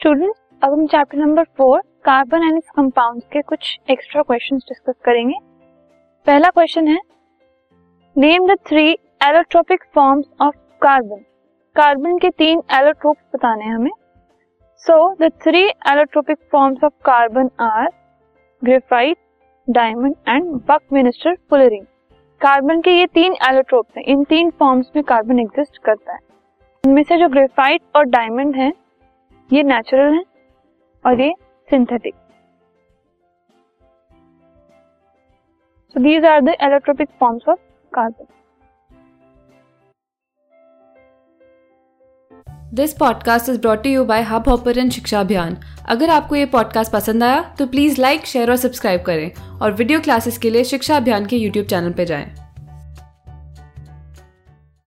Students अब हम chapter number four carbon and its compound के कुछ एक्स्ट्रा क्वेश्चंस डिस्कस करेंगे। पहला क्वेश्चन है name the three allotropic forms of carbon carbon के तीन एलोट्रोप्स बताने हैं हमें। So the three allotropic forms of carbon are graphite diamond and buckminster fullerene carbon के ये तीन एलोट्रोप्स हैं। इन तीन फॉर्म्स में कार्बन एग्जिस्ट करता है। इनमें से जो ग्रेफाइट और डायमंड है ये नेचुरल है और ये synthetic so these are the allotropic forms of carbon this podcast is brought you by Hubhopper Shiksha Abhiyan अगर आपको ये पॉडकास्ट पसंद आया तो प्लीज़ लाइक शेयर और सब्सक्राइब करें और वीडियो क्लासेस के लिए शिक्षा अभियान के यूट्यूब चैनल पर जाएँ।